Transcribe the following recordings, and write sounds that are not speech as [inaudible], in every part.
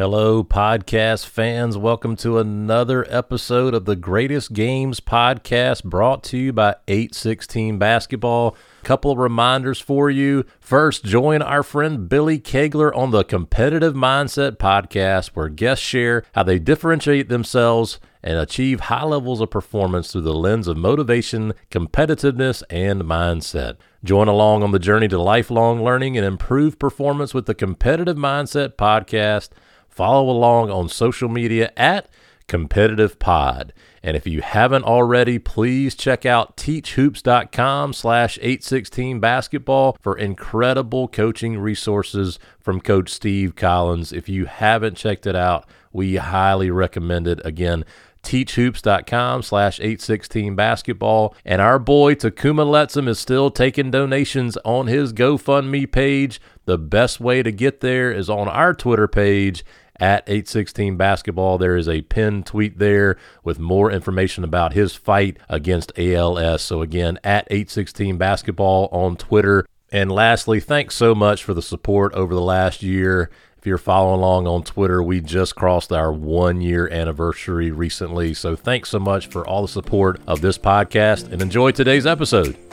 Hello, podcast fans. Welcome to another episode of the Greatest Games podcast brought to you by 816 Basketball. Couple reminders for you. First, join our friend Billy Kegler on the Competitive Mindset podcast, where guests share how they differentiate themselves and achieve high levels of performance through the lens of motivation, competitiveness, and mindset. Join along on the journey to lifelong learning and improved performance with the Competitive Mindset podcast. Follow along on social media at Competitive Pod. And if you haven't already, please check out teachhoops.com slash 816 basketball for incredible coaching resources from Coach Steve Collins. If you haven't checked it out, we highly recommend it. Again, teachhoops.com slash 816 basketball. And our boy Tacauma Lettsome is still taking donations on his GoFundMe page. The best way to get there is on our Twitter page at 816 basketball. There is a pinned tweet there with more information about his fight against ALS. So again, at 816 basketball on Twitter. And lastly, thanks so much for the support over the last year. If you're following along on Twitter, we just crossed our one year anniversary recently. So thanks so much for all the support of this podcast and enjoy today's episode.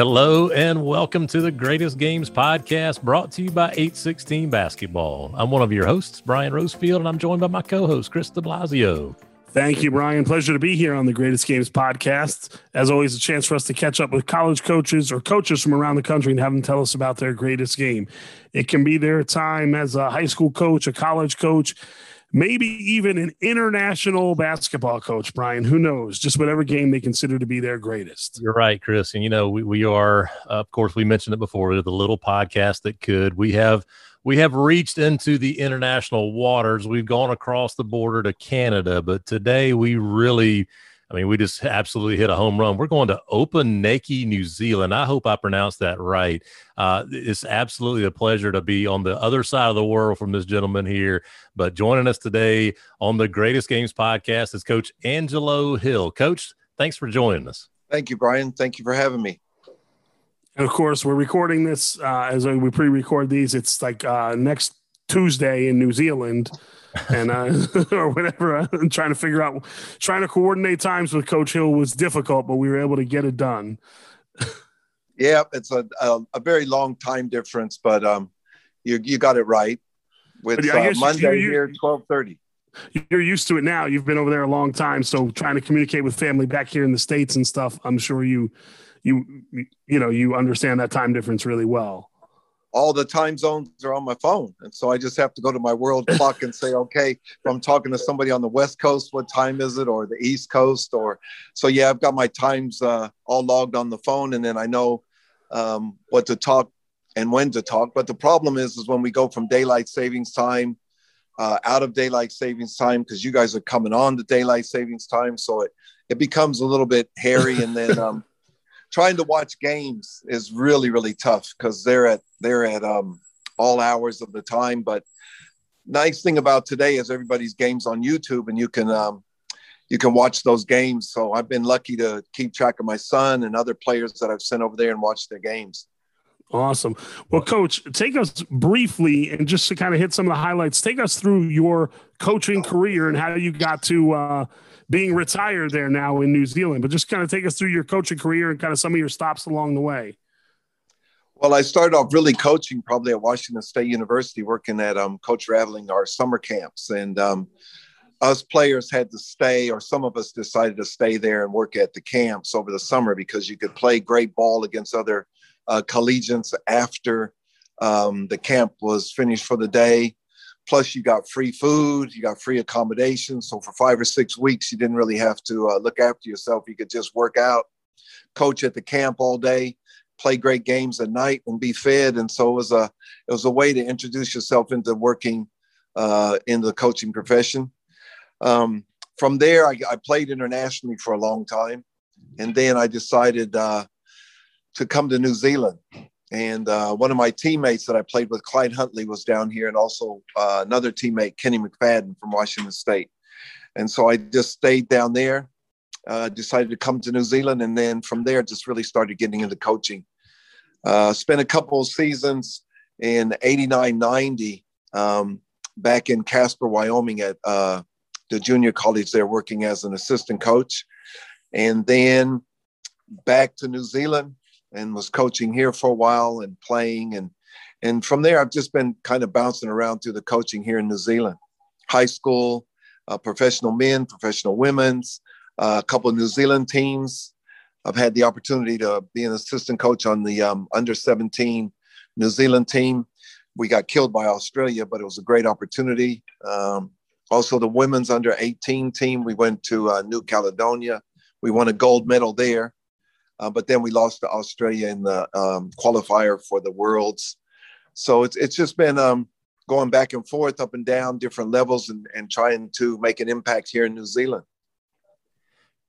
Hello and welcome to the Greatest Games podcast brought to you by 816 Basketball. I'm one of your hosts, Brian Rosefield, and I'm joined by my co host, Chris de Blasio. Thank you, Brian. Pleasure to be here on the Greatest Games podcast. As always, a chance for us to catch up with college coaches or coaches from around the country and have them tell us about their greatest game. It can be their time as a high school coach, a college coach, maybe even an international basketball coach, Brian. Who knows? Just whatever game they consider to be their greatest. You're right, Chris. And, you know, we, we are, uh, of course, we mentioned it before, the little podcast that could. We have we have reached into the international waters. We've gone across the border to Canada, but today we really, I mean, we just absolutely hit a home run. We're going to Opunake, New Zealand. I hope I pronounced that right. Uh, it's absolutely a pleasure to be on the other side of the world from this gentleman here. But joining us today on the Greatest Games podcast is Coach Angelo Hill. Coach, thanks for joining us. Thank you, Brian. Thank you for having me. And of course, we're recording this uh, as we pre-record these. It's like uh, next Tuesday in New Zealand, and uh, [laughs] or whatever. I'm trying to figure out, trying to coordinate times with Coach Hill was difficult, but we were able to get it done. [laughs] yeah, it's a, a, a very long time difference, but um, you you got it right. With uh, Monday here, twelve thirty. You're used to it now. You've been over there a long time, so trying to communicate with family back here in the states and stuff. I'm sure you you you know you understand that time difference really well all the time zones are on my phone. And so i just have to go to my world [laughs] clock and say okay if i'm talking to somebody on the west coast what time is it? Or the east coast? Or so yeah i've got my times uh, all logged on the phone and then i know um, what to talk and when to talk. But the problem is is when we go from daylight savings time uh, out of daylight savings time because you guys are coming on to daylight savings time so it it becomes a little bit hairy and then [laughs] um, trying to watch games is really really tough because they're at they're at um, all hours of the time. But nice thing about today is everybody's games on YouTube, and you can um, you can watch those games. So I've been lucky to keep track of my son and other players that I've sent over there and watch their games. Awesome. Well, coach, take us briefly and just to kind of hit some of the highlights. Take us through your coaching career and how you got to uh, being retired there now in New Zealand, but just kind of take us through your coaching career and kind of some of your stops along the way. Well, I started off really coaching probably at Washington State University, working at um, Coach Raveling our summer camps. And um, us players had to stay, or some of us decided to stay there and work at the camps over the summer because you could play great ball against other uh, collegians after um, the camp was finished for the day. Plus, you got free food, you got free accommodation. So for five or six weeks, you didn't really have to uh, look after yourself. You could just work out, coach at the camp all day, play great games at night, and be fed. And so it was a it was a way to introduce yourself into working uh, in the coaching profession. Um, from there, I, I, played internationally for a long time, and then I decided uh, to come to New Zealand and uh, one of my teammates that I played with, Clyde Huntley, was down here, and also uh, another teammate, Kenny McFadden from Washington State. And so I just stayed down there, uh, decided to come to New Zealand, and then from there, just really started getting into coaching. Uh, spent a couple of seasons in 89, 90 um, back in Casper, Wyoming at uh, the junior college there working as an assistant coach. And then back to New Zealand and was coaching here for a while and playing. And, and from there, I've just been kind of bouncing around through the coaching here in New Zealand. High school, uh, professional men, professional women's, uh, a couple of New Zealand teams. I've had the opportunity to be an assistant coach on the um, under 17 New Zealand team. We got killed by Australia, but it was a great opportunity. Um, also, the women's under 18 team, we went to uh, New Caledonia. We won a gold medal there, uh, but then we lost to Australia in the um, qualifier for the Worlds. So it's it's just been um, going back and forth, up and down, different levels, and, and trying to make an impact here in New Zealand.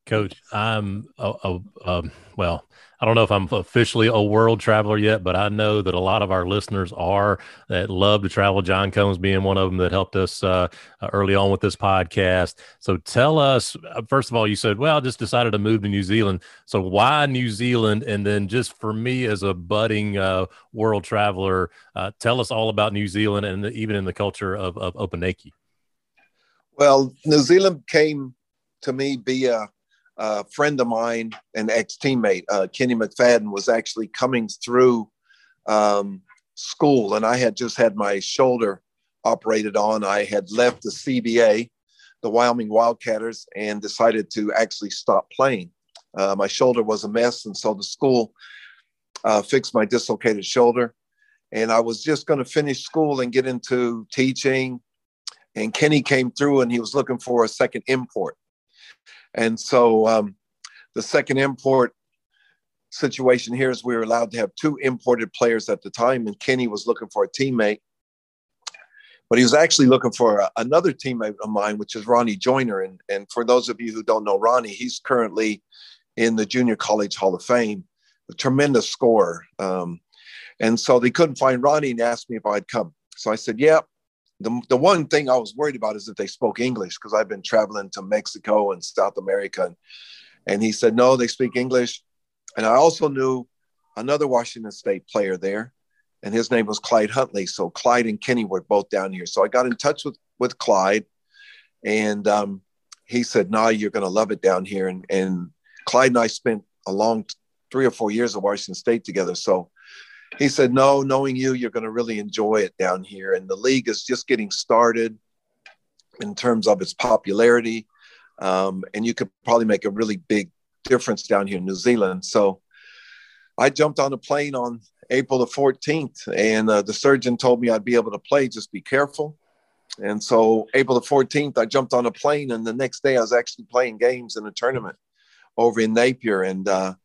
Coach, I'm a, a, a, well. I don't know if I'm officially a world traveler yet, but I know that a lot of our listeners are that love to travel. John Combs being one of them that helped us uh, early on with this podcast. So tell us, uh, first of all, you said, well, I just decided to move to New Zealand. So why New Zealand? And then just for me as a budding uh, world traveler, uh, tell us all about New Zealand and even in the culture of, of Opunake. Well, New Zealand came to me via a friend of mine, an ex teammate, uh, Kenny McFadden, was actually coming through um, school, and I had just had my shoulder operated on. I had left the CBA, the Wyoming Wildcatters, and decided to actually stop playing. Uh, my shoulder was a mess, and so the school uh, fixed my dislocated shoulder. And I was just going to finish school and get into teaching. And Kenny came through, and he was looking for a second import. And so um, the second import situation here is we were allowed to have two imported players at the time, and Kenny was looking for a teammate. But he was actually looking for a, another teammate of mine, which is Ronnie Joyner. And, and for those of you who don't know Ronnie, he's currently in the Junior College Hall of Fame, a tremendous scorer. Um, and so they couldn't find Ronnie and asked me if I'd come. So I said, yeah, the, the one thing I was worried about is that they spoke English because I've been traveling to Mexico and South America. And, and he said, no, they speak English. And I also knew another Washington State player there, and his name was Clyde Huntley. So Clyde and Kenny were both down here. So I got in touch with, with Clyde, and um, he said, nah, you're going to love it down here. And, and Clyde and I spent a long three or four years at Washington State together. So he said, No, knowing you, you're going to really enjoy it down here. And the league is just getting started in terms of its popularity. Um, and you could probably make a really big difference down here in New Zealand. So I jumped on a plane on April the 14th, and uh, the surgeon told me I'd be able to play, just be careful. And so April the 14th, I jumped on a plane, and the next day I was actually playing games in a tournament over in Napier. And uh,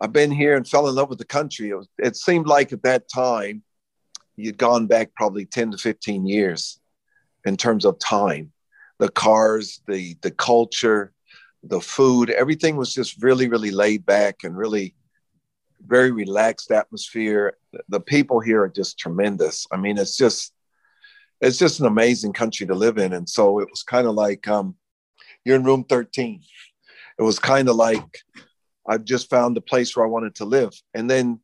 I've been here and fell in love with the country. It, was, it seemed like at that time, you'd gone back probably 10 to 15 years in terms of time. The cars, the the culture, the food, everything was just really, really laid back and really very relaxed atmosphere. The people here are just tremendous. I mean, it's just it's just an amazing country to live in. And so it was kind of like um, you're in room 13. It was kind of like I've just found the place where I wanted to live. And then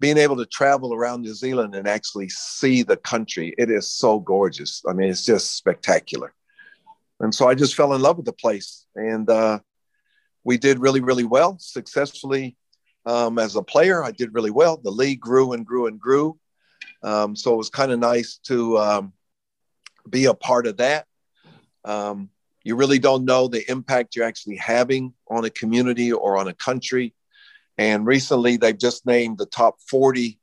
being able to travel around New Zealand and actually see the country, it is so gorgeous. I mean, it's just spectacular. And so I just fell in love with the place. And uh, we did really, really well successfully. Um, as a player, I did really well. The league grew and grew and grew. Um, so it was kind of nice to um, be a part of that. Um, you really don't know the impact you're actually having on a community or on a country. And recently, they've just named the top 40.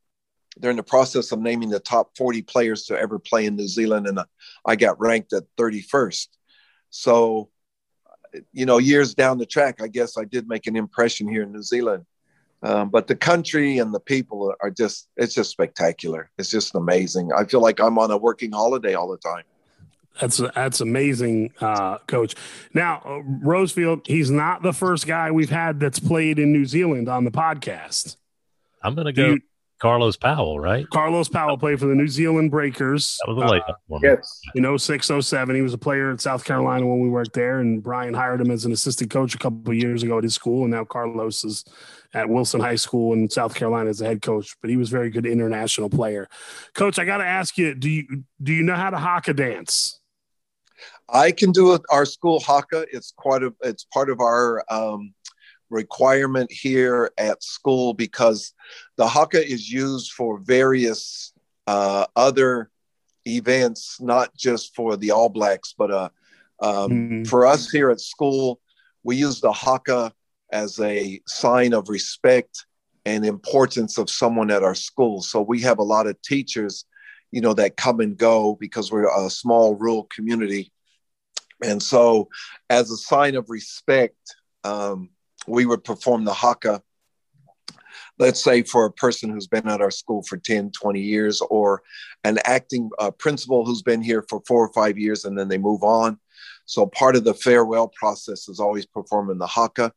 They're in the process of naming the top 40 players to ever play in New Zealand. And I got ranked at 31st. So, you know, years down the track, I guess I did make an impression here in New Zealand. Um, but the country and the people are just, it's just spectacular. It's just amazing. I feel like I'm on a working holiday all the time. That's that's amazing, uh, coach. Now, uh, Rosefield, he's not the first guy we've had that's played in New Zealand on the podcast. I'm going to go. You, Carlos Powell, right? Carlos Powell played for the New Zealand Breakers. That was a late uh, one. Yes. In 06, 07. He was a player at South Carolina when we worked there, and Brian hired him as an assistant coach a couple of years ago at his school, and now Carlos is at Wilson High School in South Carolina as a head coach. But he was a very good international player. Coach, I got to ask you: Do you do you know how to haka dance? I can do it. Our school haka. It's quite a. It's part of our. Um, requirement here at school because the haka is used for various uh, other events, not just for the All Blacks, but uh, um, mm-hmm. for us here at school, we use the haka as a sign of respect and importance of someone at our school. So we have a lot of teachers, you know, that come and go because we're a small rural community. And so, as a sign of respect, um, we would perform the haka let's say for a person who's been at our school for 10 20 years or an acting uh, principal who's been here for four or five years and then they move on. So part of the farewell process is always performing the haka.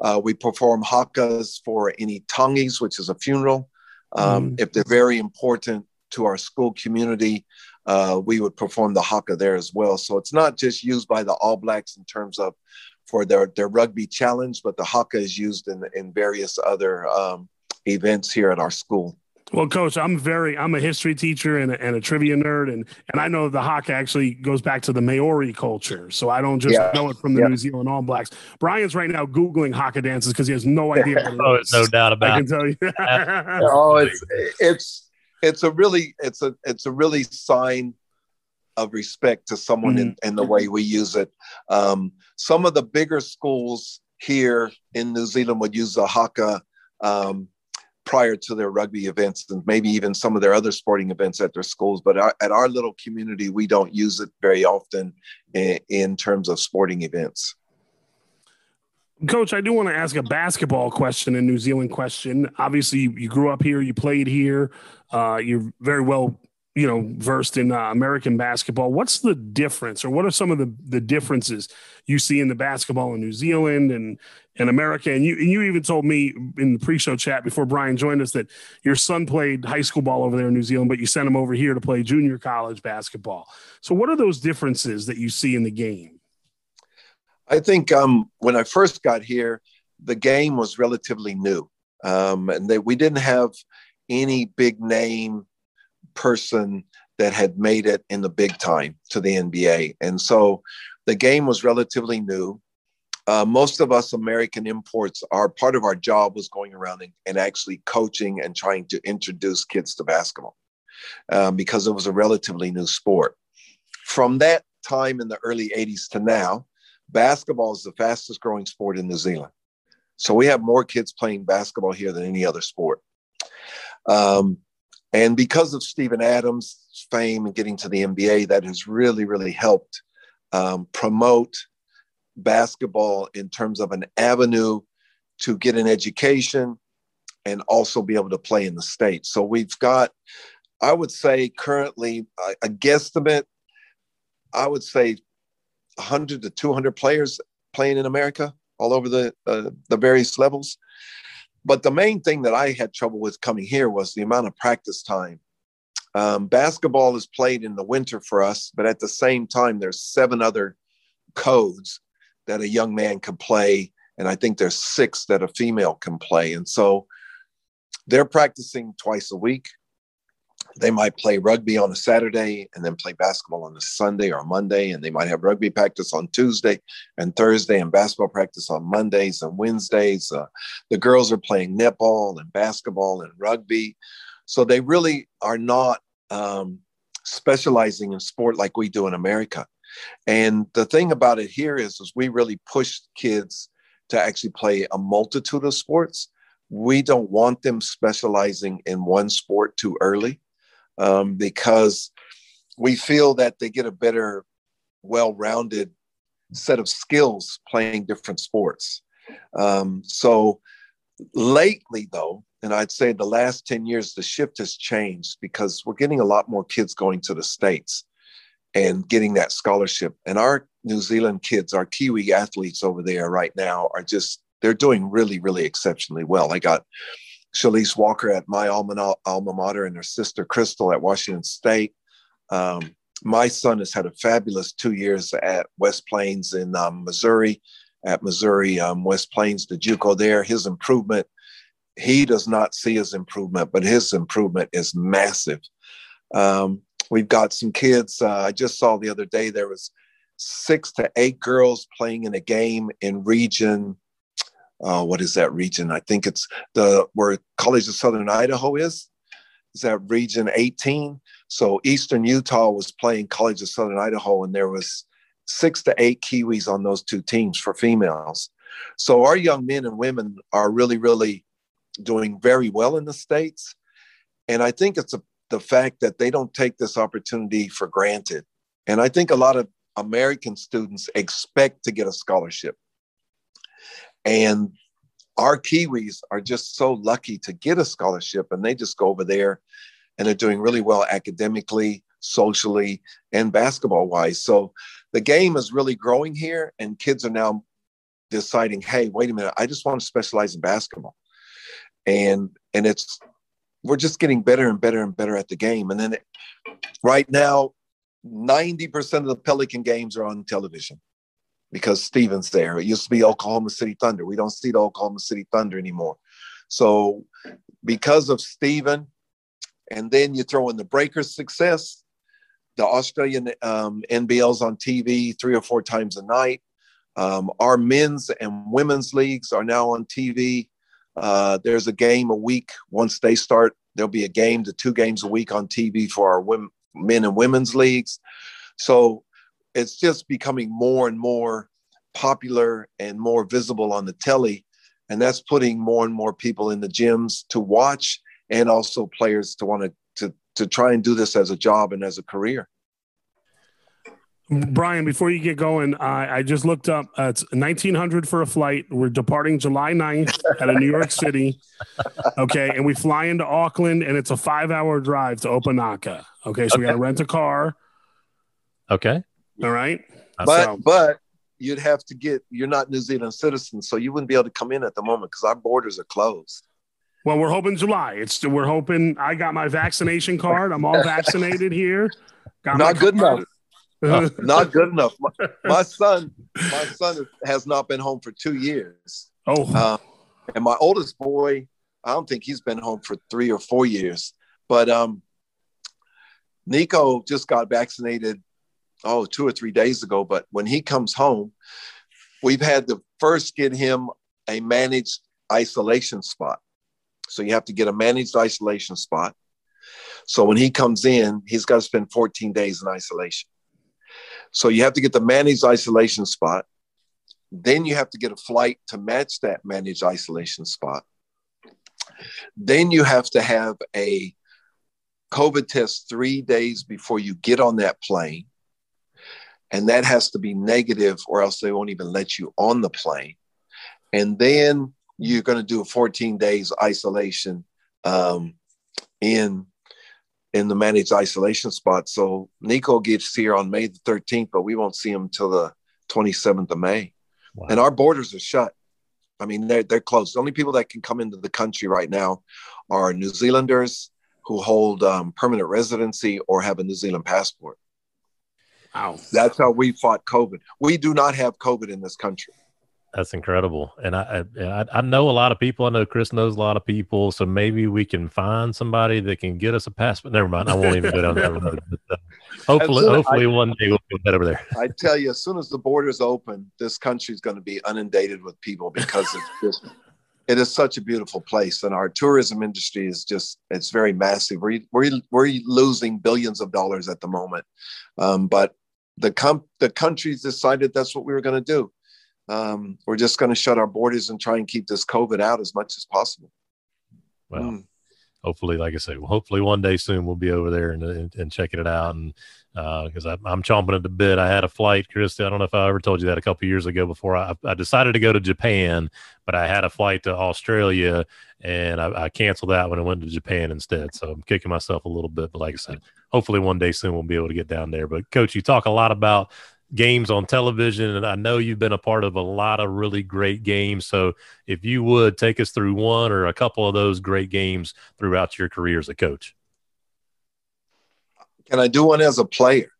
Uh, we perform hakas for any tangis which is a funeral. Um, mm. if they're very important to our school community uh, we would perform the haka there as well so it's not just used by the all blacks in terms of for their, their rugby challenge, but the haka is used in, in various other um, events here at our school. Well, coach, I'm very I'm a history teacher and a, and a trivia nerd, and and I know the haka actually goes back to the Maori culture, so I don't just yeah. know it from the yeah. New Zealand All Blacks. Brian's right now googling haka dances because he has no [laughs] idea. oh, no doubt about. It. I can tell you. [laughs] oh, it's it's it's a really it's a it's a really sign of respect to someone mm-hmm. in, in the way we use it. Um, some of the bigger schools here in New Zealand would use the haka um, prior to their rugby events and maybe even some of their other sporting events at their schools. But our, at our little community, we don't use it very often in, in terms of sporting events. Coach, I do want to ask a basketball question, a New Zealand question. Obviously, you grew up here, you played here, uh, you're very well you know versed in uh, American basketball. What's the difference, or what are some of the the differences you see in the basketball in New Zealand and and America? And you and you even told me in the pre-show chat before Brian joined us that your son played high school ball over there in New Zealand, but you sent him over here to play junior college basketball. So, what are those differences that you see in the game? I think um, when I first got here, the game was relatively new, um, and they, we didn't have any big name person that had made it in the big time to the NBA. And so the game was relatively new. Uh, most of us American imports, our part of our job was going around and, and actually coaching and trying to introduce kids to basketball um, because it was a relatively new sport. From that time in the early 80s to now, basketball is the fastest growing sport in New Zealand. So we have more kids playing basketball here than any other sport. Um, and because of Steven Adams' fame and getting to the NBA, that has really, really helped um, promote basketball in terms of an avenue to get an education and also be able to play in the States. So we've got, I would say, currently a, a guesstimate, I would say 100 to 200 players playing in America all over the, uh, the various levels. But the main thing that I had trouble with coming here was the amount of practice time. Um, basketball is played in the winter for us, but at the same time, there's seven other codes that a young man can play, and I think there's six that a female can play. And so they're practicing twice a week they might play rugby on a Saturday and then play basketball on a Sunday or Monday, and they might have rugby practice on Tuesday and Thursday and basketball practice on Mondays and Wednesdays. Uh, the girls are playing netball and basketball and rugby. So they really are not um, specializing in sport like we do in America. And the thing about it here is, is we really push kids to actually play a multitude of sports. We don't want them specializing in one sport too early um, because we feel that they get a better, well rounded set of skills playing different sports. Um, so lately, though, and I'd say the last 10 years, the shift has changed because we're getting a lot more kids going to the States and getting that scholarship. And our New Zealand kids, our Kiwi athletes over there right now are just, they're doing really, really exceptionally well. I got Shalise Walker at my alma, alma mater and her sister Crystal at Washington State. Um, my son has had a fabulous two years at West Plains in um, Missouri, at Missouri um, West Plains, the JUCO there. His improvement, he does not see his improvement, but his improvement is massive. Um, we've got some kids. Uh, I just saw the other day there was six to eight girls playing in a game in region. Uh, what is that region? I think it's the where College of Southern Idaho is. Is that region 18? So Eastern Utah was playing College of Southern Idaho, and there was six to eight Kiwis on those two teams for females. So our young men and women are really, really doing very well in the states, and I think it's a, the fact that they don't take this opportunity for granted. And I think a lot of American students expect to get a scholarship, and our Kiwis are just so lucky to get a scholarship, and they just go over there and they're doing really well academically, socially, and basketball wise. So the game is really growing here, and kids are now deciding, hey, wait a minute, I just want to specialize in basketball. And and it's we're just getting better and better and better at the game. And then it, right now, 90% of the Pelican games are on television because Steven's there. It used to be Oklahoma City Thunder. We don't see the Oklahoma City Thunder anymore. So because of Steven and then you throw in the Breakers' success, the Australian um, NBL's on TV three or four times a night. Um, our men's and women's leagues are now on TV. Uh, there's a game a week. Once they start, there'll be a game to two games a week on TV for our women, men and women's leagues. So it's just becoming more and more popular and more visible on the telly. And that's putting more and more people in the gyms to watch and also players to want to to to try and do this as a job and as a career. Brian, before you get going, I, I just looked up. Uh, it's 1900 for a flight. We're departing July 9th out of New York City. Okay. And we fly into Auckland and it's a five hour drive to Opanaka. Okay. So okay. we got to rent a car. Okay. All right. But, so, but you'd have to get, you're not New Zealand citizens. So you wouldn't be able to come in at the moment because our borders are closed. Well, we're hoping July. It's we're hoping. I got my vaccination card. I'm all vaccinated here. Got not good enough. [laughs] not good enough. My, my, son, my son has not been home for two years. Oh, uh, and my oldest boy, I don't think he's been home for three or four years. But um, Nico just got vaccinated, oh, two or three days ago. But when he comes home, we've had to first get him a managed isolation spot. So you have to get a managed isolation spot. So when he comes in, he's got to spend 14 days in isolation. So you have to get the managed isolation spot. Then you have to get a flight to match that managed isolation spot. Then you have to have a COVID test three days before you get on that plane. And that has to be negative, or else they won't even let you on the plane. And then you're going to do a 14 days isolation um, in in the managed isolation spot. So Nico gets here on May the 13th, but we won't see him until the 27th of May. Wow. And our borders are shut. I mean, they're, they're closed. The only people that can come into the country right now are New Zealanders who hold um, permanent residency or have a New Zealand passport. Wow. That's how we fought COVID. We do not have COVID in this country. That's incredible, and I, I, I know a lot of people. I know Chris knows a lot of people, so maybe we can find somebody that can get us a passport. Never mind, I won't even go down that road. [laughs] But, uh, hopefully, hopefully I, one day we'll get over there. I tell you, as soon as the borders open, this country is going to be inundated with people because it's [laughs] just it is such a beautiful place, and our tourism industry is just it's very massive. We're we're, we're losing billions of dollars at the moment, um, but the com- the country's decided that's what we were going to do um, we're just going to shut our borders and try and keep this COVID out as much as possible. Well, mm. hopefully, like I said, hopefully one day soon we'll be over there and, and, and checking it out. And because uh, I'm chomping at the bit, I had a flight, Christy. I don't know if I ever told you that a couple years ago before I, I decided to go to Japan, but I had a flight to Australia and I, I canceled that when I went to Japan instead. So I'm kicking myself a little bit. But like I said, hopefully one day soon we'll be able to get down there. But coach, you talk a lot about games on television, and I know you've been a part of a lot of really great games. So, if you would take us through one or a couple of those great games throughout your career as a coach. Can I do one as a player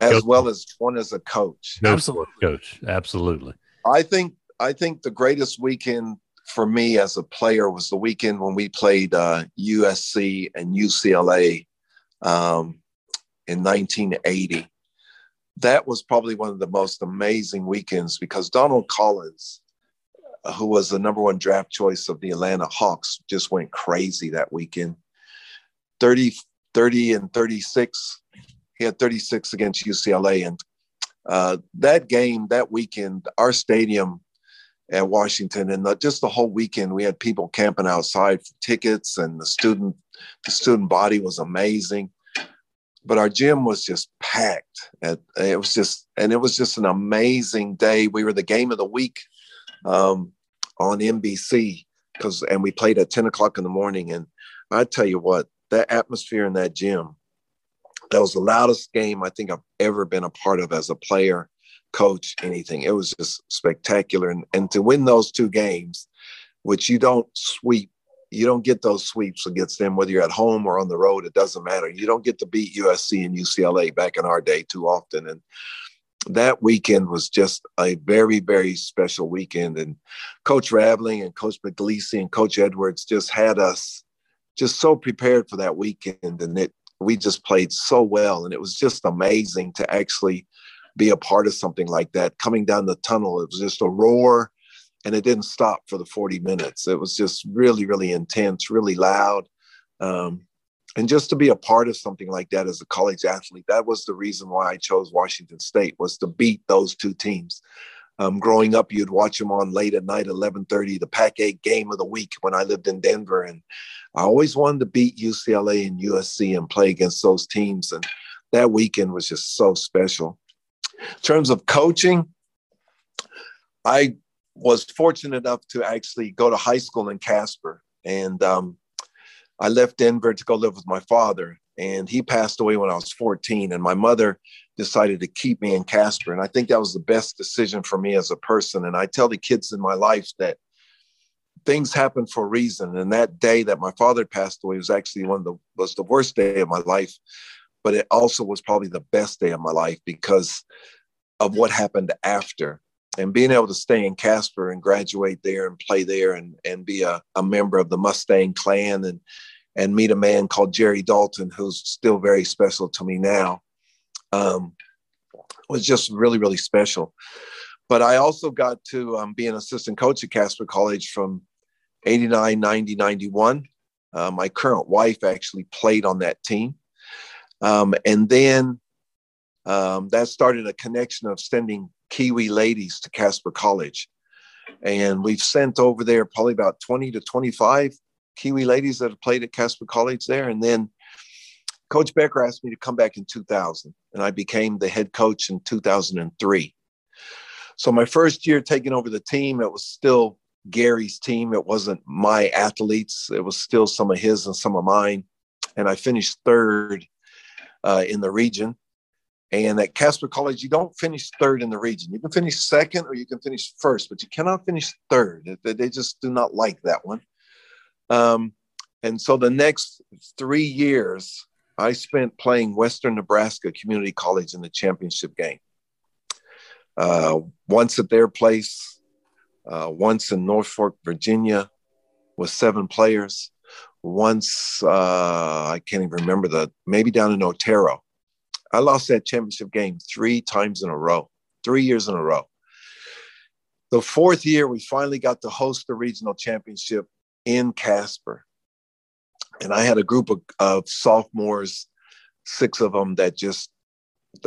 as coach. well as one as a coach? No, Absolutely. coach. Absolutely. I think I think the greatest weekend for me as a player was the weekend when we played uh, USC and UCLA um, in 1980. That was probably one of the most amazing weekends because Donald Collins, who was the number one draft choice of the Atlanta Hawks, just went crazy that weekend. 30, 30 and 36. He had 36 against UCLA. And uh, that game, that weekend, our stadium at Washington, and the, just the whole weekend, we had people camping outside for tickets, and the student the student body was amazing. But our gym was just packed. At, it was just, and it was just an amazing day. We were the game of the week um, on NBC because, and we played at 10 o'clock in the morning. And I tell you what, that atmosphere in that gym, that was the loudest game I think I've ever been a part of as a player coach anything. It was just spectacular. And, and to win those two games, which you don't sweep, you don't get those sweeps against them, whether you're at home or on the road, it doesn't matter. You don't get to beat USC and UCLA back in our day too often. And that weekend was just a very, very special weekend. And Coach Raveling and Coach McGleese and Coach Edwards just had us just so prepared for that weekend. And it we just played so well. And it was just amazing to actually be a part of something like that. Coming down the tunnel, it was just a roar and it didn't stop for the 40 minutes. It was just really, really intense, really loud. Um, and just to be a part of something like that as a college athlete, that was the reason why I chose Washington State was to beat those two teams. Um, growing up, you'd watch them on late at night, 11:30, the Pac-8 game of the week when I lived in Denver, and I always wanted to beat UCLA and USC and play against those teams. And that weekend was just so special. In terms of coaching, I was fortunate enough to actually go to high school in Casper. And um, I left Denver to go live with my father. And he passed away when I was 14. And my mother decided to keep me in Casper. And I think that was the best decision for me as a person. And I tell the kids in my life that things happen for a reason. And that day that my father passed away was actually one of the was the worst day of my life but it also was probably the best day of my life because of what happened after and being able to stay in Casper and graduate there and play there and, and be a, a member of the Mustang clan and and meet a man called Jerry Dalton, who's still very special to me now, um, was just really, really special. But I also got to um, be an assistant coach at Casper College from 89, 90, 91. Uh, my current wife actually played on that team. Um, and then um, that started a connection of sending Kiwi ladies to Casper College. And we've sent over there probably about 20 to 25 Kiwi ladies that have played at Casper College there. And then Coach Becker asked me to come back in 2000, and I became the head coach in 2003. So my first year taking over the team, it was still Gary's team. It wasn't my athletes. It was still some of his and some of mine. And I finished third uh, in the region. And at Casper College, you don't finish third in the region. You can finish second or you can finish first, but you cannot finish third. They just do not like that one. Um, and so the next three years, I spent playing Western Nebraska Community College in the championship game. Uh, once at their place, uh, once in Norfolk, Virginia, with seven players, once uh, I can't even remember the maybe down in Otero. I lost that championship game three times in a row, three years in a row. The fourth year, we finally got to host the regional championship in Casper. And I had a group of, of sophomores, six of them that just,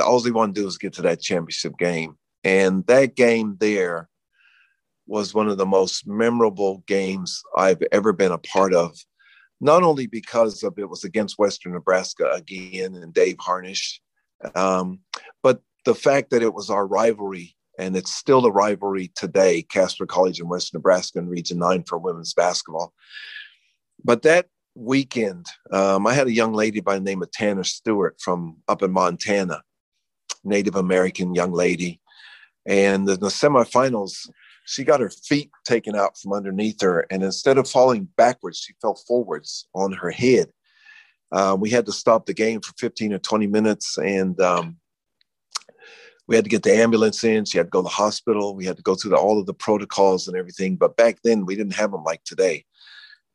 all they want to do is get to that championship game. And that game there was one of the most memorable games I've ever been a part of not only because of it was against Western Nebraska again and Dave Harnish, um, but the fact that it was our rivalry and it's still a rivalry today, Casper College in West Nebraska in Region 9 for women's basketball. But that weekend, um, I had a young lady by the name of Tana Stewart from up in Montana Native American young lady. And in the semifinals, she got her feet taken out from underneath her. And instead of falling backwards, she fell forwards on her head. Uh, we had to stop the game for 15 or 20 minutes. And um, we had to get the ambulance in. She had to go to the hospital. We had to go through the, all of the protocols and everything. But back then, we didn't have them like today.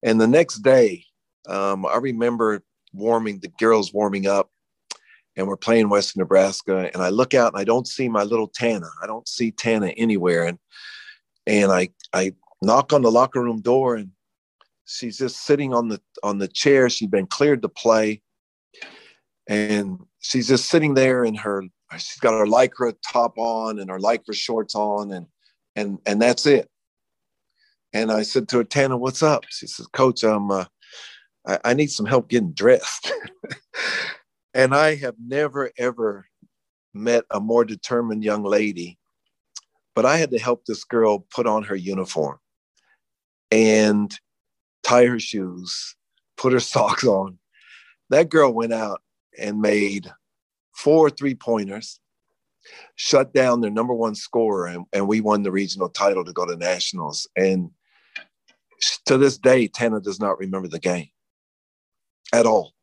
And the next day, um, I remember warming the girls warming up, and we're playing Western Nebraska. And I look out and I don't see my little Tana. I don't see Tana anywhere. And and I I knock on the locker room door, and she's just sitting on the on the chair. She'd been cleared to play, and she's just sitting there in her she's got her lycra top on and her lycra shorts on and and and that's it. And i said to her tana what's up? She says coach um uh, I, I need some help getting dressed. [laughs] And i have never ever met a more determined young lady but i had to help this girl put on her uniform. And tie her shoes put her [laughs] socks on that girl went out and made four three pointers, shut down their number one scorer, and, and we won the regional title to go to nationals. And to this day, Tana does not remember the game at all.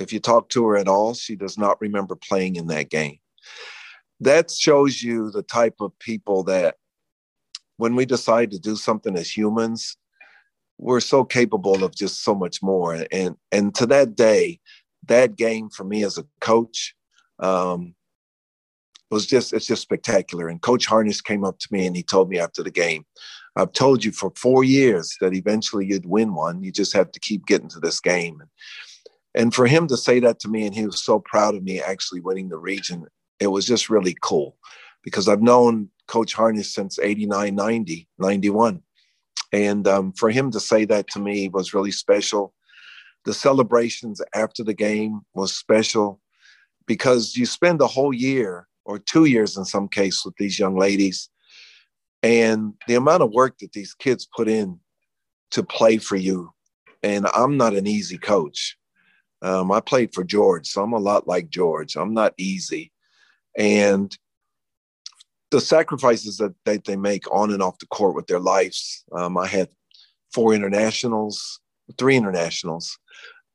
If you talk to her at all, she does not remember playing in that game. That shows you the type of people that when we decide to do something as humans, we're so capable of just so much more. And and to that day, that game for me as a coach um, was just it's just spectacular. And Coach Harness came up to me and he told me after the game, "I've told you for four years that eventually you'd win one. You just have to keep getting to this game." And and for him to say that to me, and he was so proud of me actually winning the region, it was just really cool because I've known Coach Harness since 89, 90, 91. And um, for him to say that to me was really special. The celebrations after the game was special because you spend a whole year or two years in some case with these young ladies and the amount of work that these kids put in to play for you. And i'm not an easy coach. Um, i played for george so i'm a lot like george. I'm not easy. And the sacrifices that, that they make on and off the court with their lives. Um, i had four internationals three internationals.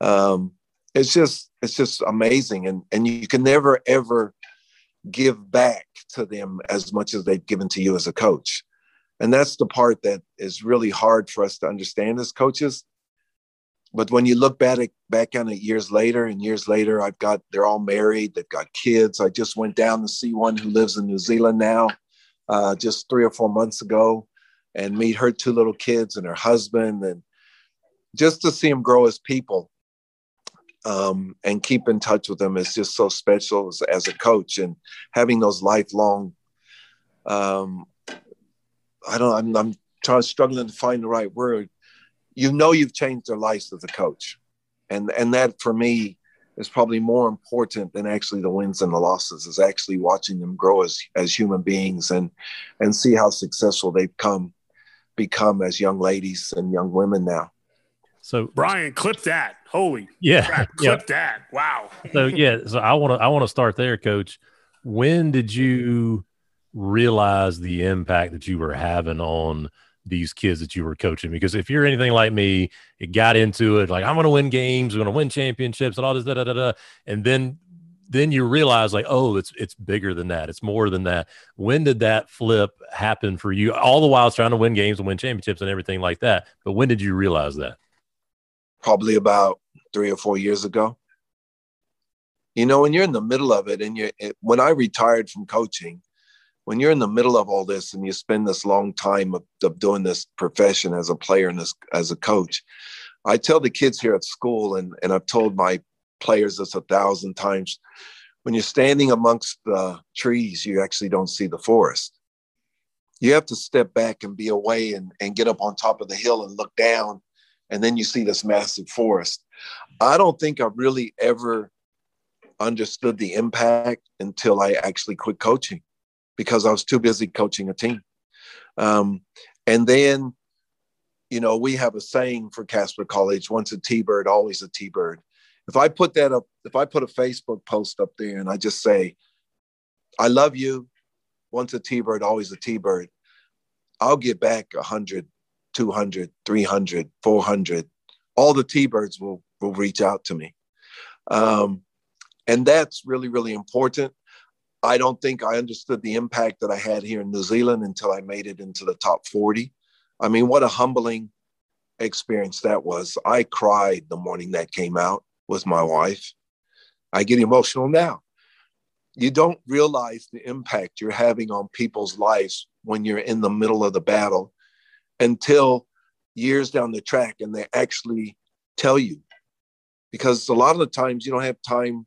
Um, it's just it's just amazing. And and you can never ever give back to them as much as they've given to you as a coach. And that's the part that is really hard for us to understand as coaches but when you look back at, back on it years later and years later i've got they're all married they've got kids. I just went down to see one who lives in new zealand now uh, just three or four months ago and meet her two little kids and her husband and just to see them grow as people um, and keep in touch with them is just so special as, as a coach and having those lifelong um, i don't i'm, I'm trying struggling to find the right word you know you've changed their lives as a coach and and that for me is probably more important than actually the wins and the losses is actually watching them grow as as human beings and and see how successful they've come become as young ladies and young women now so Brian, clip that. Holy yeah, crap, clip yeah. that. Wow. so yeah, so I want to I want to start there, Coach. When did you realize the impact that you were having on these kids that you were coaching? Because if you're anything like me, it got into it like I'm going to win games, I'm going to win championships, and all this da da da da, and then then you realize like oh it's it's bigger than that it's more than that when did that flip happen for you all the while trying to win games and win championships and everything like that but when did you realize that probably about three or four years ago. You know, when you're in the middle of it, and you're when I retired from coaching, when you're in the middle of all this and you spend this long time of, of doing this profession as a player and as, as a coach, I tell the kids here at school, and, and I've told my players this a thousand times when you're standing amongst the trees, you actually don't see the forest. You have to step back and be away and, and get up on top of the hill and look down and then you see this massive forest. I don't think I've really ever understood the impact until I actually quit coaching because I was too busy coaching a team. Um, and then, you know, we have a saying for Casper College once a T bird, always a T bird. If I put that up, if I put a Facebook post up there and I just say, I love you. Once a T-bird, always a T-bird. I'll get back 100, 200, 300, 400. All the T-birds will, will reach out to me. Um, and that's really, really important. I don't think I understood the impact that I had here in New Zealand until I made it into the top 40. I mean, what a humbling experience that was. I cried the morning that came out with my wife. I get emotional now. You don't realize the impact you're having on people's lives when you're in the middle of the battle until years down the track and they actually tell you. Because a lot of the times you don't have time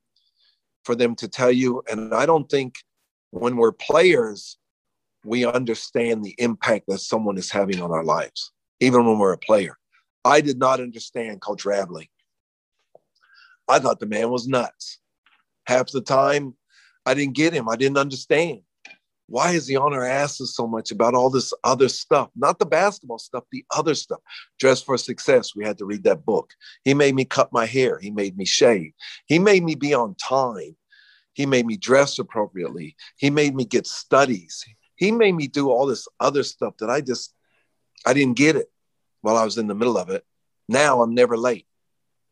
for them to tell you. And I don't think when we're players, we understand the impact that someone is having on our lives, even when we're a player. I did not understand Coach Raveling. I thought the man was nuts. Half the time, I didn't get him. I didn't understand. Why is he on our asses so much about all this other stuff? Not the basketball stuff, the other stuff. Dress for Success. We had to read that book. He made me cut my hair. He made me shave. He made me be on time. He made me dress appropriately. He made me get studies. He made me do all this other stuff that I just, I didn't get it while I was in the middle of it. Now I'm never late.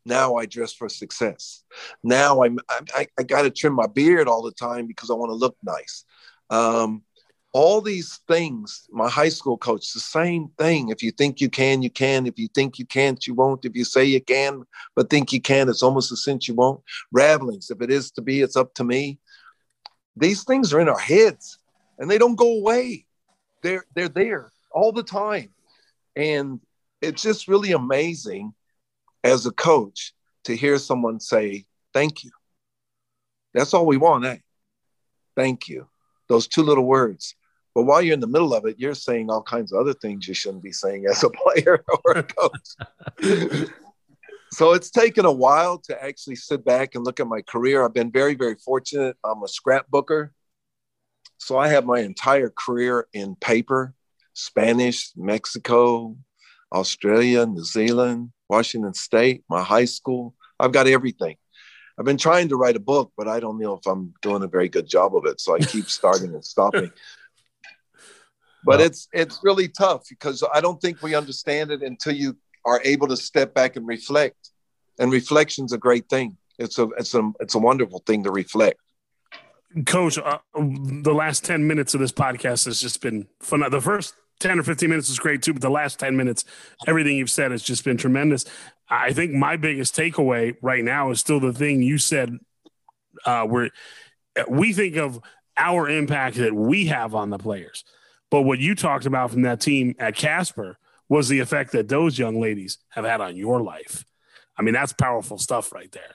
Now I dress for success. Now I'm, I, I got to trim my beard all the time because I want to look nice. Um, all these things, my high school coach, the same thing. If you think you can, you can. If you think you can't, you won't. If you say you can, but think you can, it's almost a sense you won't. Ravelings, if it is to be, it's up to me. These things are in our heads and they don't go away. They're they're there all the time. And it's just really amazing as a coach to hear someone say, Thank you. That's all we want, eh? Thank you. Those two little words. But while you're in the middle of it, you're saying all kinds of other things you shouldn't be saying as a [laughs] player or a coach. [laughs] so it's taken a while to actually sit back and look at my career. I've been very, very fortunate. I'm a scrapbooker. So I have my entire career in paper, Spanish, Mexico, Australia, New Zealand, Washington State, my high school. I've got everything. I've been trying to write a book, but I don't know if I'm doing a very good job of it. So I [laughs] keep starting and stopping. [laughs] But it's it's really tough because I don't think we understand it until you are able to step back and reflect. And reflection's a great thing. It's a it's a it's a wonderful thing to reflect. Coach, uh, the last ten minutes of this podcast has just been fun. The first 10 or 15 minutes is great too, but the last 10 minutes, everything you've said has just been tremendous. I think my biggest takeaway right now is still the thing you said, uh, where we think of our impact that we have on the players. But what you talked about from that team at Casper was the effect that those young ladies have had on your life. I mean, that's powerful stuff right there.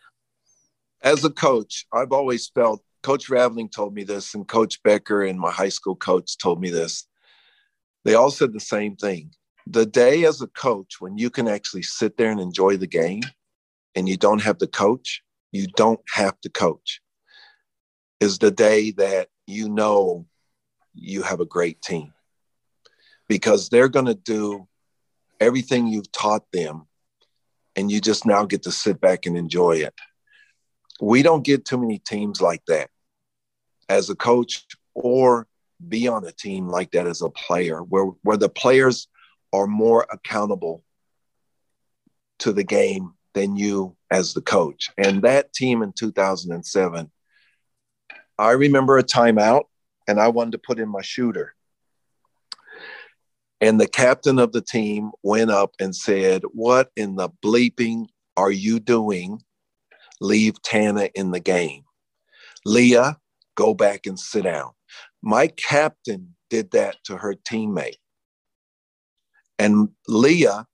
As a coach, I've always felt Coach Raveling told me this, and Coach Becker and my high school coach told me this they all said the same thing. The day as a coach, when you can actually sit there and enjoy the game and you don't have to coach, you don't have to coach, is the day that you know you have a great team because they're going to do everything you've taught them and you just now get to sit back and enjoy it. We don't get too many teams like that as a coach or be on a team like that as a player, where where the players are more accountable to the game than you as the coach. And that team in 2007, I remember a timeout and I wanted to put in my shooter. And the captain of the team went up and said, What in the bleeping are you doing? Leave Tana in the game. Leah, go back and sit down. My captain did that to her teammate. And Leah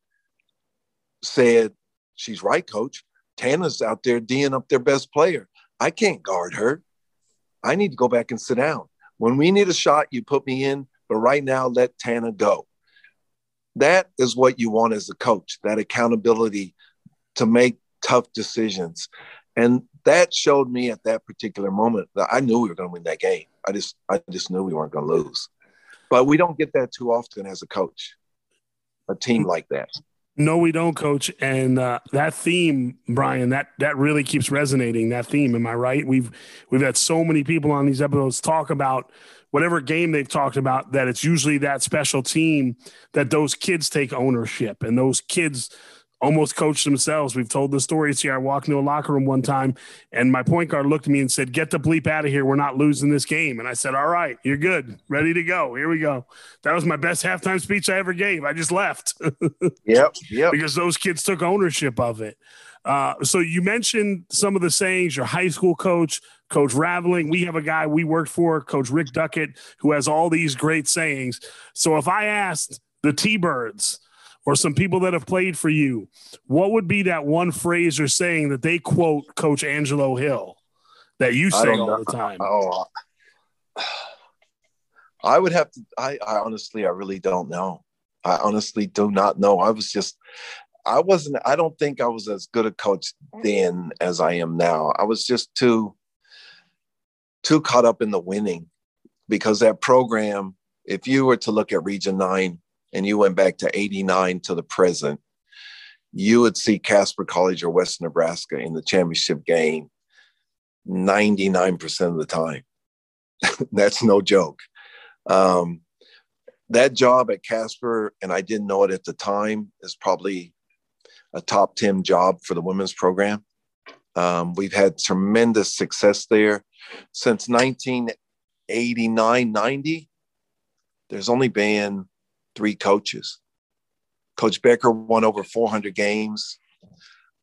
said, She's right, coach. Tana's out there D'ing up their best player. I can't guard her. I need to go back and sit down. When we need a shot, you put me in, but right now, let Tana go. That is what you want as a coach that accountability to make tough decisions. And that showed me at that particular moment that I knew we were going to win that game. I just I just knew we weren't going to lose. But we don't get that too often as a coach, a team like that. No, we don't, Coach. And uh, that theme, Brian, that that really keeps resonating. That theme, am I right? We've we've had so many people on these episodes talk about whatever game they've talked about. That it's usually that special team that those kids take ownership, and those kids almost coach themselves. We've told the stories here. I walked into a locker room one time and my point guard looked at me and said, Get the bleep out of here. We're not losing this game. And I said, All right, you're good. Ready to go. Here we go. That was my best halftime speech I ever gave. I just left. [laughs] yep. Yep. because those kids took ownership of it. Uh, so you mentioned some of the sayings, your high school coach, Coach Raveling. We have a guy we worked for, Coach Rick Duckett, who has all these great sayings. So if I asked the T Birds, or some people that have played for you, what would be that one phrase or saying that they quote Coach Angelo Hill that you say all know. the time? Oh, I would have to. I, I honestly, I really don't know. I honestly do not know. I was just, I wasn't. I don't think I was as good a coach then as I am now. I was just too, too caught up in the winning, because that program. If you were to look at Region Nine, and you went back to 89 to the present, you would see Casper College or Western Nebraska in the championship game 99% of the time. [laughs] That's no joke. Um, that job at Casper, and I didn't know it at the time, is probably a top 10 job for the women's program. Um, we've had tremendous success there since 1989 90. There's only been three coaches. Coach Becker won over 400 games.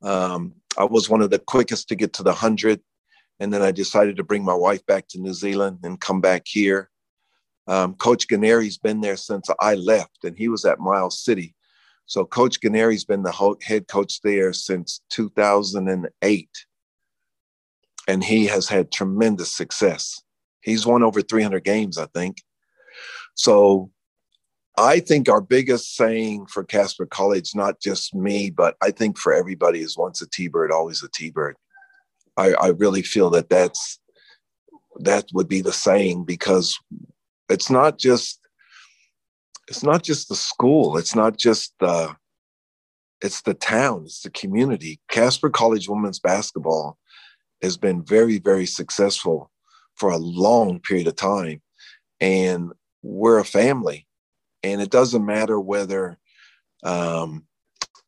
Um, I was one of the quickest to get to the 100. And then I decided to bring my wife back to New Zealand and come back here. Um, Coach Gunnare's been there since I left, and he was at Miles City. So Coach Gunnare's been the head coach there since 2008. And he has had tremendous success. He's won over 300 games, I think. So I think our biggest saying for Casper College, not just me, but I think for everybody, is once a T-bird, always a T-bird. I, I really feel that that's that would be the saying because it's not just it's not just the school, it's not just the it's the town, it's the community. Casper College women's basketball has been very, very successful for a long period of time, and we're a family and it doesn't matter whether um,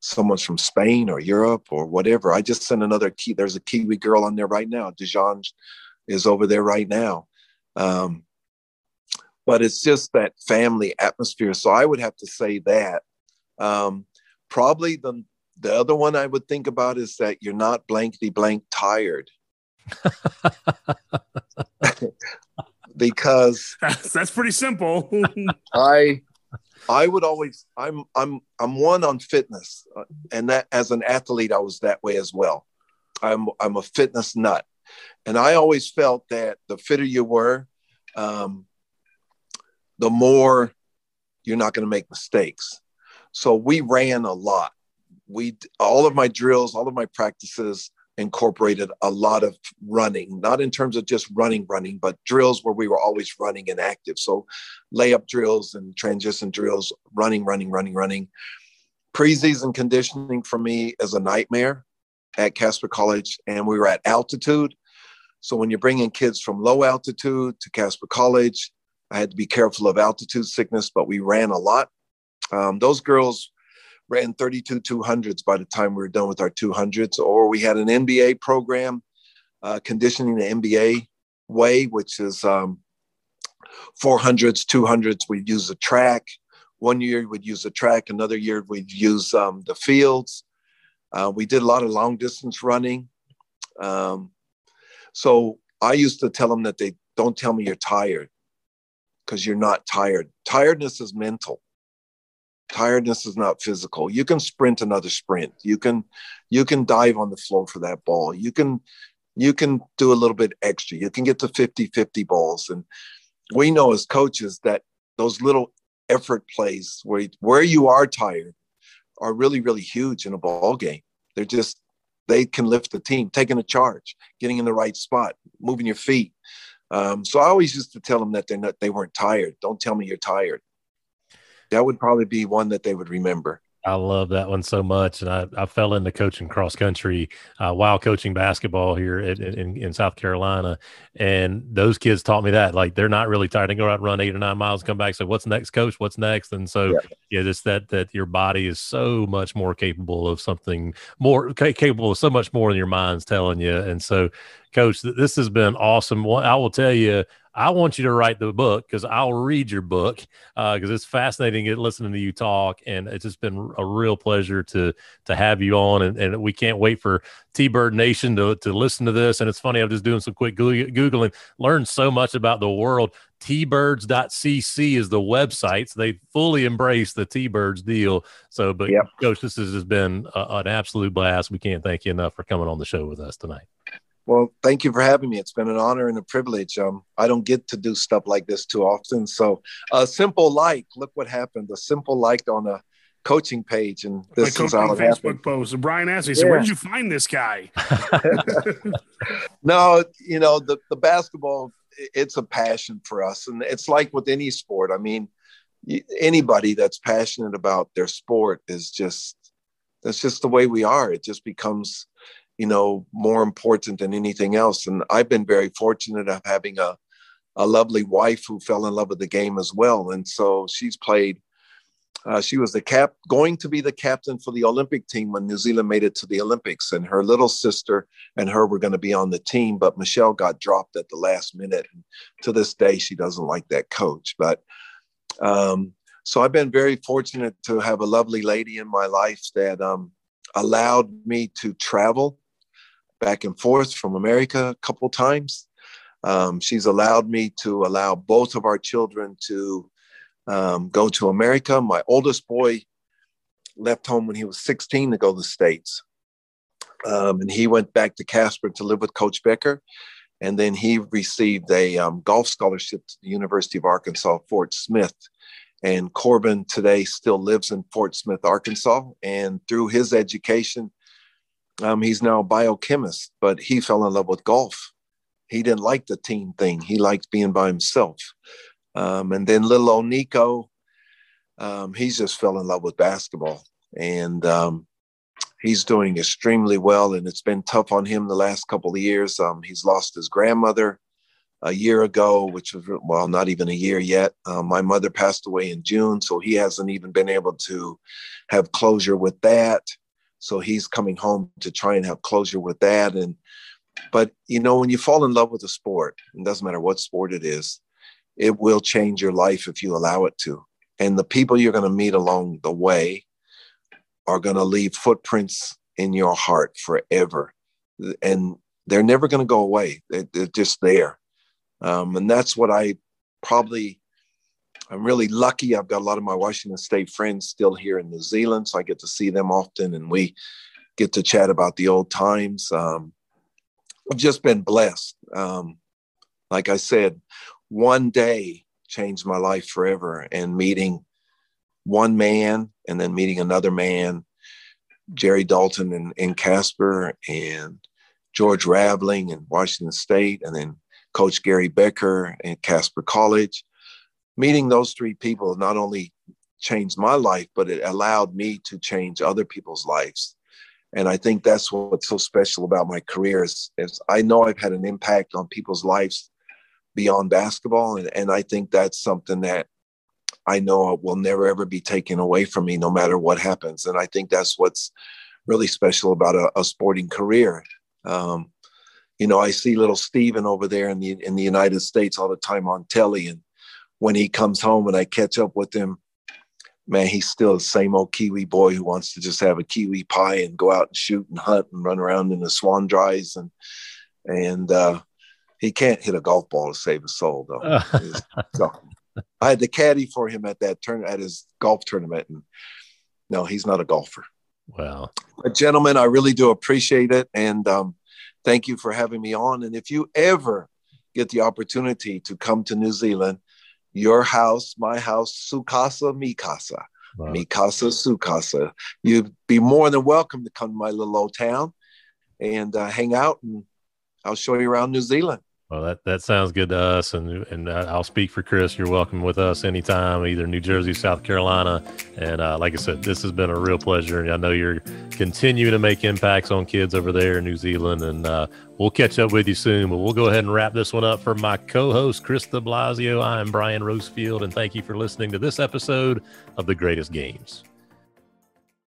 someone's from Spain or Europe or whatever. I just sent another key. There's a Kiwi girl on there right now. Dijon is over there right now. Um, but it's just that family atmosphere. So I would have to say that. Um, probably the the other one I would think about is that you're not blankety blank tired. [laughs] [laughs] because that's, that's pretty simple. I I would always I'm I'm I'm one on fitness, uh, and that as an athlete I was that way as well. I'm I'm a fitness nut, and I always felt that the fitter you were, um, the more you're not going to make mistakes. So we ran a lot. We all of my drills, all of my practices incorporated a lot of running, not in terms of just running, running, but drills where we were always running and active. So layup drills and transition drills, running, running, running, running. Preseason conditioning for me is a nightmare at Casper College, and we were at altitude. So when you're bringing kids from low altitude to Casper College, I had to be careful of altitude sickness, but we ran a lot. Um, those girls ran 32 200s by the time we were done with our 200s, or we had an NBA program, uh, conditioning the NBA way, which is um, 400s, 200s. We'd use the track. One year we'd use the track, another year we'd use um, the fields. Uh, we did a lot of long distance running. Um, so I used to tell them that they don't tell me you're tired because you're not tired. Tiredness is mental tiredness is not physical. You can sprint another sprint. You can you can dive on the floor for that ball. You can you can do a little bit extra. You can get to 50 50 balls. And we know as coaches that those little effort plays where where you are tired are really really huge in a ball game. They're just they can lift the team. Taking a charge getting in the right spot moving your feet. Um, so i always used to tell them that they're not they weren't tired. Don't tell me you're tired that would probably be one that they would remember. I love that one so much, and I, I fell into coaching cross country uh, while coaching basketball here at, in in South Carolina, and those kids taught me that like they're not really tired. They go out run eight or nine miles, come back, say, "What's next, coach? What's next?" And so yeah, yeah just that that your body is so much more capable of something more capable of so much more than your mind's telling you, and so. Coach, this has been awesome. Well, I will tell you, I want you to write the book because I'll read your book because uh, it's fascinating listening to you talk, and it's just been a real pleasure to to have you on, and, and we can't wait for T Bird Nation to to listen to this. And it's funny, I'm just doing some quick googling, learned so much about the world. T-birds.cc is the website. So they fully embrace the T-birds deal. So, but yep. Coach, this has been a, an absolute blast. We can't thank you enough for coming on the show with us tonight. Well, thank you for having me. It's been an honor and a privilege. Um, I don't get to do stuff like this too often. So, a simple like, look what happened. A simple like on a coaching page, and this My is how it Facebook happened. post. And Brian asked me, "So, yeah. where did you find this guy?" [laughs] [laughs] no, you know the the basketball. It's a passion for us, and it's like with any sport. I mean, anybody that's passionate about their sport is just that's just the way we are. It just becomes you know, more important than anything else. And I've been very fortunate of having a, a lovely wife who fell in love with the game as well. And so she's played, uh, she was the cap, going to be the captain for the Olympic team when New Zealand made it to the Olympics. And her little sister and her were going to be on the team, but Michelle got dropped at the last minute. And to this day, she doesn't like that coach. But um, so I've been very fortunate to have a lovely lady in my life that um, allowed me to travel back and forth from America a couple times. Um, she's allowed me to allow both of our children to um, go to America. My oldest boy left home when he was 16 to go to the States. Um, and he went back to Casper to live with Coach Becker. And then he received a um, golf scholarship to the University of Arkansas, Fort Smith. And Corbin today still lives in Fort Smith, Arkansas. And through his education, um, he's now a biochemist, but he fell in love with golf. He didn't like the team thing. He liked being by himself. Um, and then little old Nico, um, he's just fell in love with basketball. And um, he's doing extremely well. And it's been tough on him the last couple of years. Um, he's lost his grandmother a year ago, which was, well, not even a year yet. Uh, my mother passed away in June. So he hasn't even been able to have closure with that. So he's coming home to try and have closure with that. And, but you know, when you fall in love with a sport, it doesn't matter what sport it is, it will change your life if you allow it to. And the people you're going to meet along the way are going to leave footprints in your heart forever. And they're never going to go away. They're, just there. Um, and that's what I probably I'm really lucky. I've got a lot of my Washington State friends still here in New Zealand, so I get to see them often, and we get to chat about the old times. Um, I've just been blessed. Um, like I said, one day changed my life forever, and meeting one man and then meeting another man, Jerry Dalton and, in Casper, and George Raveling in Washington State, and then Coach Gary Becker in Casper College meeting those three people not only changed my life, but it allowed me to change other people's lives. And I think that's what's so special about my career is, is I know I've had an impact on people's lives beyond basketball. And, and I think that's something that I know will never ever be taken away from me no matter what happens. And I think that's what's really special about a, a sporting career. Um, you know, I see little Steven over there in the in the United States all the time on telly, and when he comes home and I catch up with him, man, he's still the same old Kiwi boy who wants to just have a Kiwi pie and go out and shoot and hunt and run around in the Swanndris and and uh, he can't hit a golf ball to save his soul though. [laughs] so I had the caddy for him at that turn at his golf tournament, and no, he's not a golfer. Wow, but gentlemen, I really do appreciate it, and um, thank you for having me on. And if you ever get the opportunity to come to New Zealand, your house, my house, sukasa, mikasa. Wow. Mikasa, sukasa. You'd be more than welcome to come to my little old town and uh, hang out, and I'll show you around New Zealand. Well, that, that sounds good to us, and and I'll speak for Chris. You're welcome with us anytime, either New Jersey, South Carolina, and uh, like I said, this has been a real pleasure. And I know you're continuing to make impacts on kids over there in New Zealand, and uh, we'll catch up with you soon. But we'll go ahead and wrap this one up for my co-host Chris De Blasio. I am Brian Rosefield, and thank you for listening to this episode of the Greatest Games.